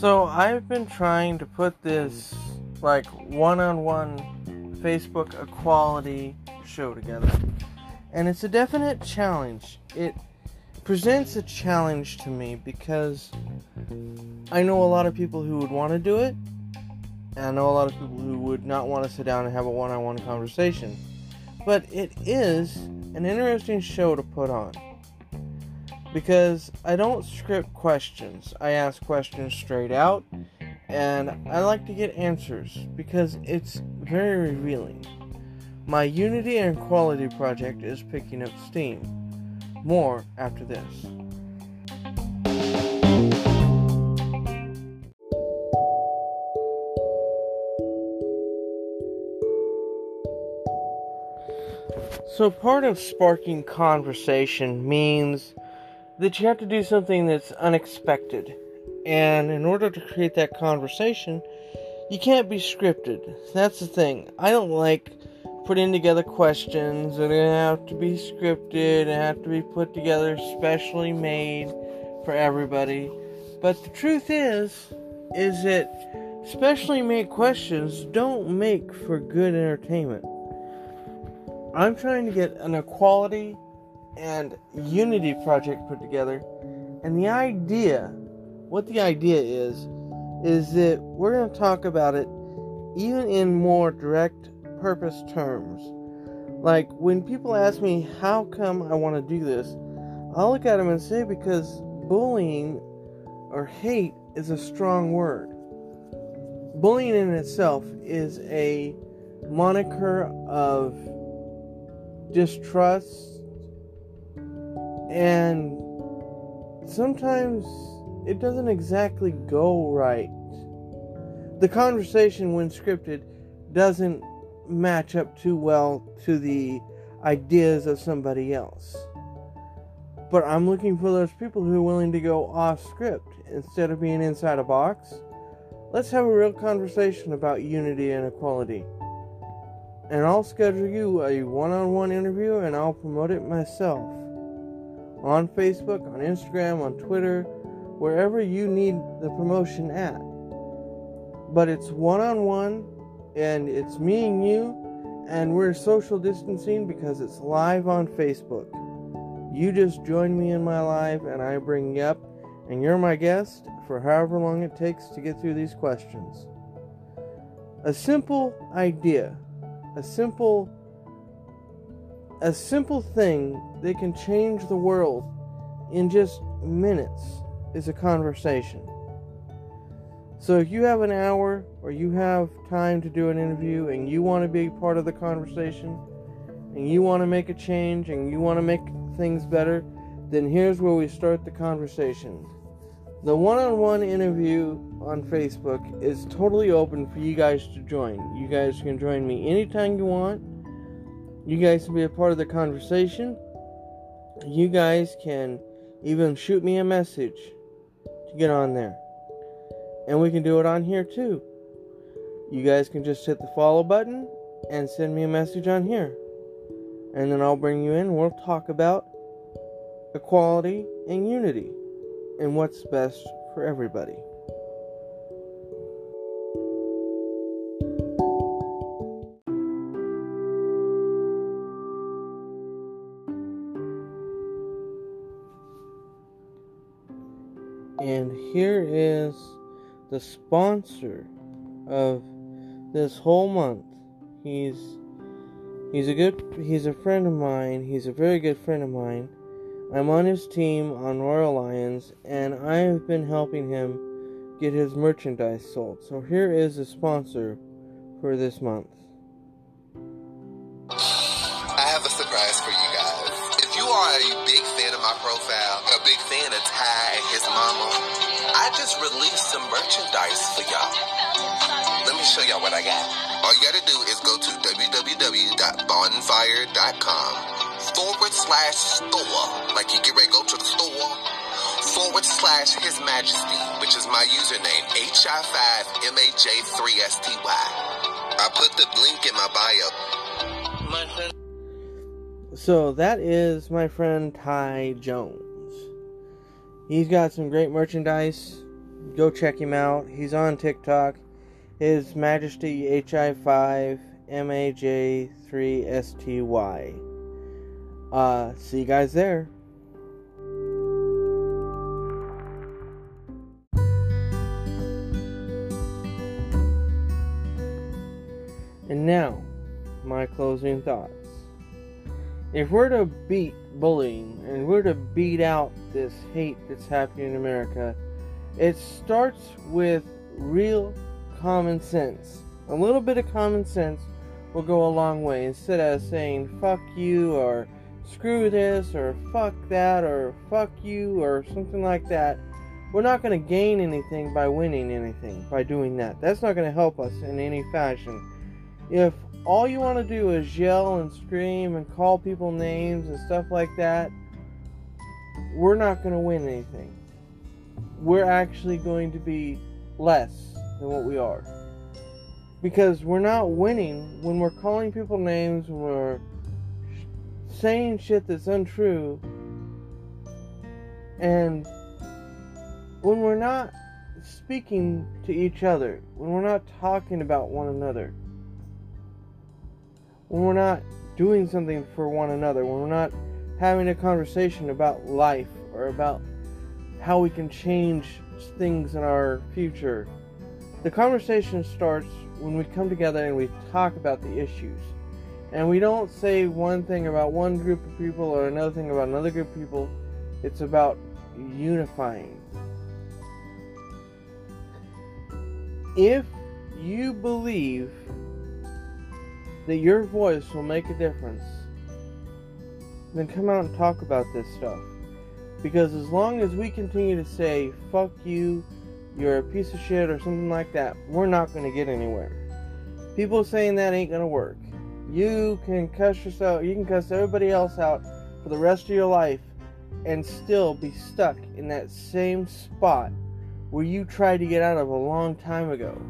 So I've been trying to put this like one-on-one Facebook equality show together. And it's a definite challenge. It presents a challenge to me because I know a lot of people who would want to do it, and I know a lot of people who would not want to sit down and have a one on one conversation. But it is an interesting show to put on because I don't script questions. I ask questions straight out, and I like to get answers because it's very revealing. My Unity and Quality project is picking up steam. More after this. So, part of sparking conversation means that you have to do something that's unexpected. And in order to create that conversation, you can't be scripted. That's the thing. I don't like putting together questions that have to be scripted and have to be put together specially made for everybody. But the truth is, is that specially made questions don't make for good entertainment. I'm trying to get an equality and unity project put together, and the idea, what the idea is, is that we're going to talk about it even in more direct purpose terms. Like when people ask me how come I want to do this, I'll look at them and say because bullying or hate is a strong word. Bullying in itself is a moniker of distrust and sometimes it doesn't exactly go right. The conversation, when scripted, doesn't match up too well to the ideas of somebody else. But I'm looking for those people who are willing to go off script instead of being inside a box. Let's have a real conversation about unity and equality. And I'll schedule you a one on one interview and I'll promote it myself. On Facebook, on Instagram, on Twitter, wherever you need the promotion at. But it's one on one and it's me and you, and we're social distancing because it's live on Facebook. You just join me in my live, and I bring you up, and you're my guest for however long it takes to get through these questions. A simple idea, a simple a simple thing that can change the world in just minutes is a conversation. So if you have an hour or you have time to do an interview and you want to be part of the conversation and you want to make a change and you want to make things better, then here's where we start the conversation. The one on one interview on Facebook is totally open for you guys to join. You guys can join me anytime you want. You guys can be a part of the conversation. You guys can even shoot me a message to get on there. And we can do it on here too. You guys can just hit the follow button and send me a message on here. And then I'll bring you in. We'll talk about equality and unity and what's best for everybody. And here is the sponsor of this whole month. He's he's a good he's a friend of mine. He's a very good friend of mine. I'm on his team on Royal Lions and I have been helping him get his merchandise sold. So here is the sponsor for this month. Big fan of Ty and his mama, I just released some merchandise for y'all. Let me show y'all what I got. All you gotta do is go to www.bonfire.com forward slash store. Like you get ready to go to the store. Forward slash His Majesty, which is my username, HI5MAJ3STY. I put the link in my bio. My friend. So that is my friend Ty Jones. He's got some great merchandise. Go check him out. He's on TikTok. His Majesty HI5 MAJ3STY. Uh, see you guys there. And now, my closing thoughts. If we're to beat bullying and we're to beat out this hate that's happening in America, it starts with real common sense. A little bit of common sense will go a long way instead of saying fuck you or screw this or fuck that or fuck you or something like that. We're not going to gain anything by winning anything by doing that. That's not going to help us in any fashion. If all you want to do is yell and scream and call people names and stuff like that, we're not going to win anything. We're actually going to be less than what we are. Because we're not winning when we're calling people names, when we're saying shit that's untrue, and when we're not speaking to each other, when we're not talking about one another when we're not doing something for one another, when we're not having a conversation about life or about how we can change things in our future. The conversation starts when we come together and we talk about the issues. And we don't say one thing about one group of people or another thing about another group of people. It's about unifying. If you believe that your voice will make a difference, then come out and talk about this stuff. Because as long as we continue to say, fuck you, you're a piece of shit, or something like that, we're not going to get anywhere. People saying that ain't going to work. You can cuss yourself, you can cuss everybody else out for the rest of your life and still be stuck in that same spot where you tried to get out of a long time ago.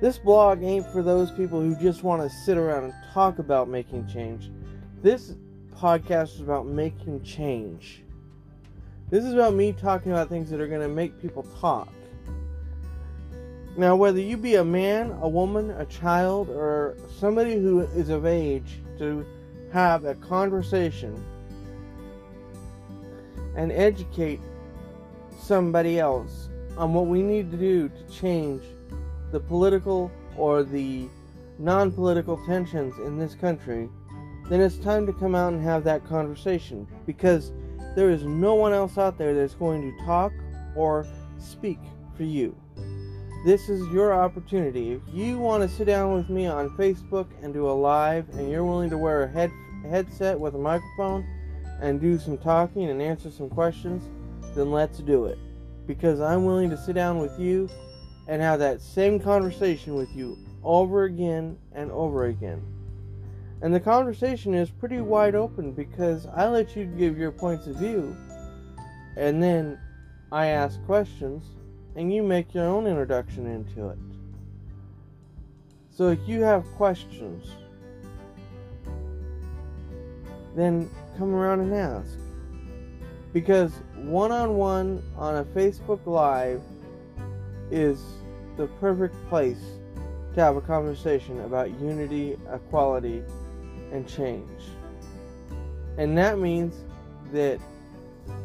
This blog ain't for those people who just want to sit around and talk about making change. This podcast is about making change. This is about me talking about things that are going to make people talk. Now, whether you be a man, a woman, a child, or somebody who is of age to have a conversation and educate somebody else on what we need to do to change the political or the non political tensions in this country, then it's time to come out and have that conversation because there is no one else out there that's going to talk or speak for you. This is your opportunity. If you want to sit down with me on Facebook and do a live and you're willing to wear a head, headset with a microphone and do some talking and answer some questions, then let's do it. Because I'm willing to sit down with you and have that same conversation with you over again and over again. And the conversation is pretty wide open because I let you give your points of view and then I ask questions and you make your own introduction into it. So if you have questions, then come around and ask. Because one on one on a Facebook Live is the perfect place to have a conversation about unity, equality, and change. And that means that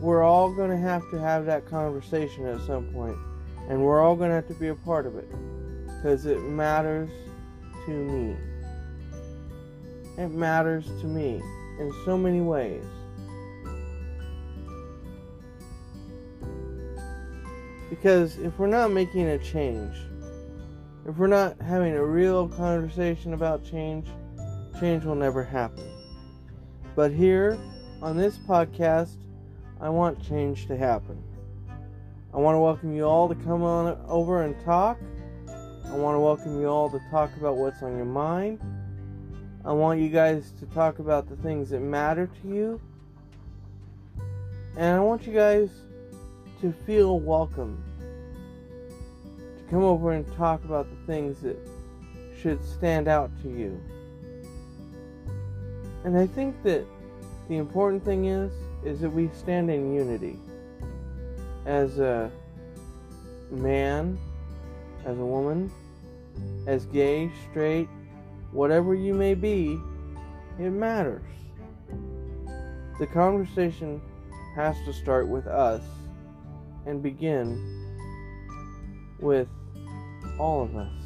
we're all going to have to have that conversation at some point, and we're all going to have to be a part of it because it matters to me. It matters to me in so many ways. Because if we're not making a change, if we're not having a real conversation about change, change will never happen. But here on this podcast, I want change to happen. I want to welcome you all to come on over and talk. I want to welcome you all to talk about what's on your mind. I want you guys to talk about the things that matter to you. And I want you guys to feel welcome. To come over and talk about the things that should stand out to you. And I think that the important thing is is that we stand in unity as a man, as a woman, as gay, straight, whatever you may be, it matters. The conversation has to start with us and begin with all of us.